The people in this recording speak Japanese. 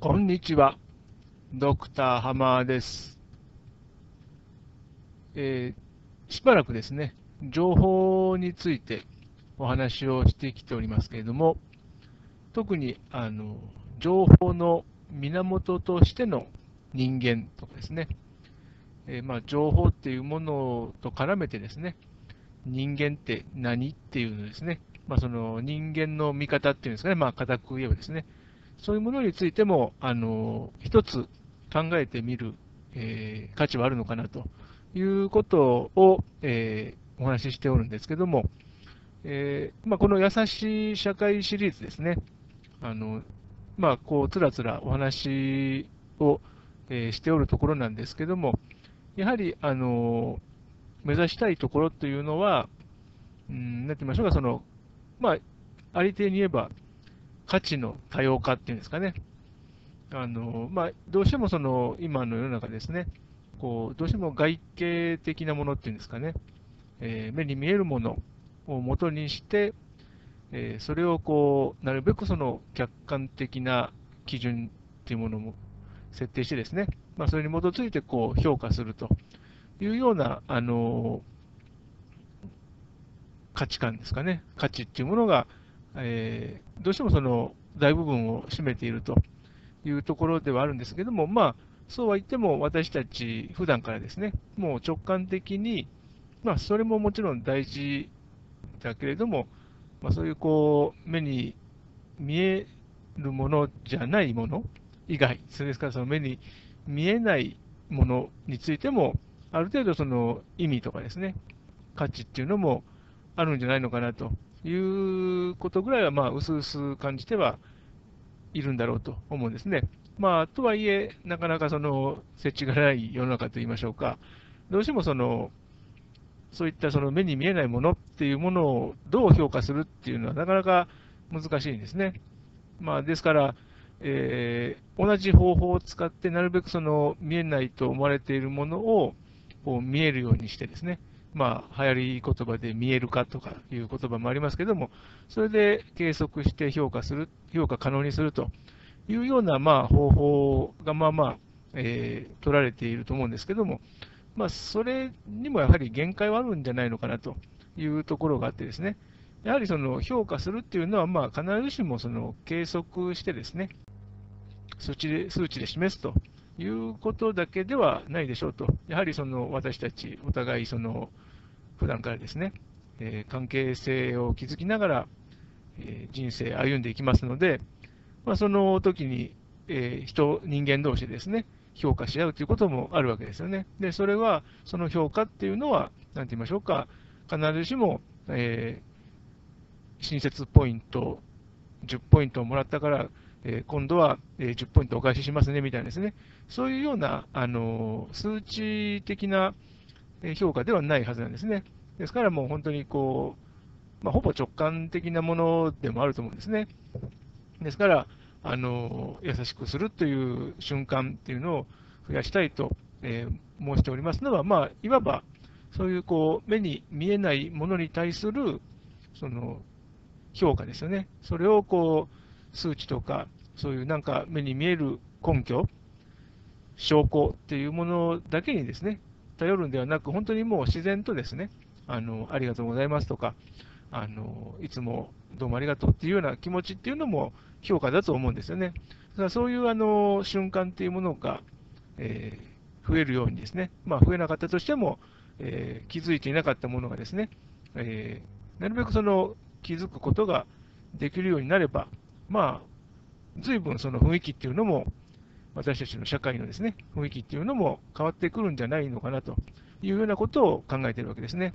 こんにちは。ドクターハマーです。えー、しばらくですね、情報についてお話をしてきておりますけれども、特にあの情報の源としての人間とかですね、えー、まあ、情報っていうものと絡めてですね、人間って何っていうのですね、まあ、その人間の見方っていうんですかね、まあ、固く言えばですね、そういうものについても、あの一つ考えてみる、えー、価値はあるのかなということを、えー、お話ししておるんですけども、えーまあ、この優しい社会シリーズですね、あのまあ、こうつらつらお話を、え、しておるところなんですけども、やはりあの目指したいところというのは、うん、なんて言いましょうか、そのまあ、ありていに言えば、価値の多様化っていうんですかね。あのまあ、どうしてもその今の世の中ですね、こうどうしても外形的なものっていうんですかね、えー、目に見えるものを元にして、えー、それをこうなるべくその客観的な基準っていうものも設定してですね、まあ、それに基づいてこう評価するというような、あの価値観ですかね、価値っていうものが、えー、どうしてもその大部分を占めているというところではあるんですけども、まあ、そうは言っても私たち普段からですね、もう直感的に、まあ、それももちろん大事だけれども、まあ、そういうこう目に見えるものじゃないもの以外、それですからその目に見えないものについても、ある程度その意味とかですね、価値っていうのもあるんじゃないのかなということぐらいは、まあ、うすうす感じてはいるんだろうと思うんですね。まあ、とはいえ、なかなかその設置がない世の中といいましょうか、どうしてもそのそういったその目に見えないものっていうものをどう評価するっていうのはなかなか難しいんですね。まあ、ですから、えー、同じ方法を使ってなるべくその見えないと思われているものをこう見えるようにしてですね、まあ、流行り言葉で見える化とかいう言葉もありますけども、それで計測して評価する、評価可能にするというような、まあ、方法がまあまあ、えー、取られていると思うんですけども、まあ、それにもやはり限界はあるんじゃないのかなというところがあってですね、やはりその評価するっていうのは、まあ、必ずしもその計測してですね、数値で数値で示すということだけではないでしょうと、やはりその私たち、お互いその普段からですね、えー、関係性を築きながら、えー、人生歩んでいきますので、まあ、その時に、えー、人、人間同士でですね、評価し合うということもあるわけですよね。で、それは、その評価っていうのは、なんて言いましょうか、必ずしも、えー、親切ポイント、10ポイントをもらったから、えー、今度は、え、10ポイントお返ししますねみたいなですね、そういうような、あの数値的な評価ではないはずなんですね。ですからもう本当にこう、まあ、ほぼ直感的なものでもあると思うんですね。ですから、あの優しくするという瞬間っていうのを増やしたいと、えー、申しておりますのは、まあ、いわばそういうこう目に見えないものに対するその評価ですよね。それをこう数値とか、そういうなんか目に見える根拠、証拠っていうものだけにですね、頼るんではなく、本当にもう自然とですね、あのありがとうございますとか、あのいつもどうもありがとうっていうような気持ちっていうのも評価だと思うんですよね。だからそういうあの瞬間っていうものが、えー、増えるようにですね、まあ、増えなかったとしても、えー、気づいていなかったものがですね、えー、なるべくその気づくことができるようになれば、まあ、随分その雰囲気っていうのも、私たちの社会のですね、雰囲気っていうのも変わってくるんじゃないのかなというようなことを考えているわけですね。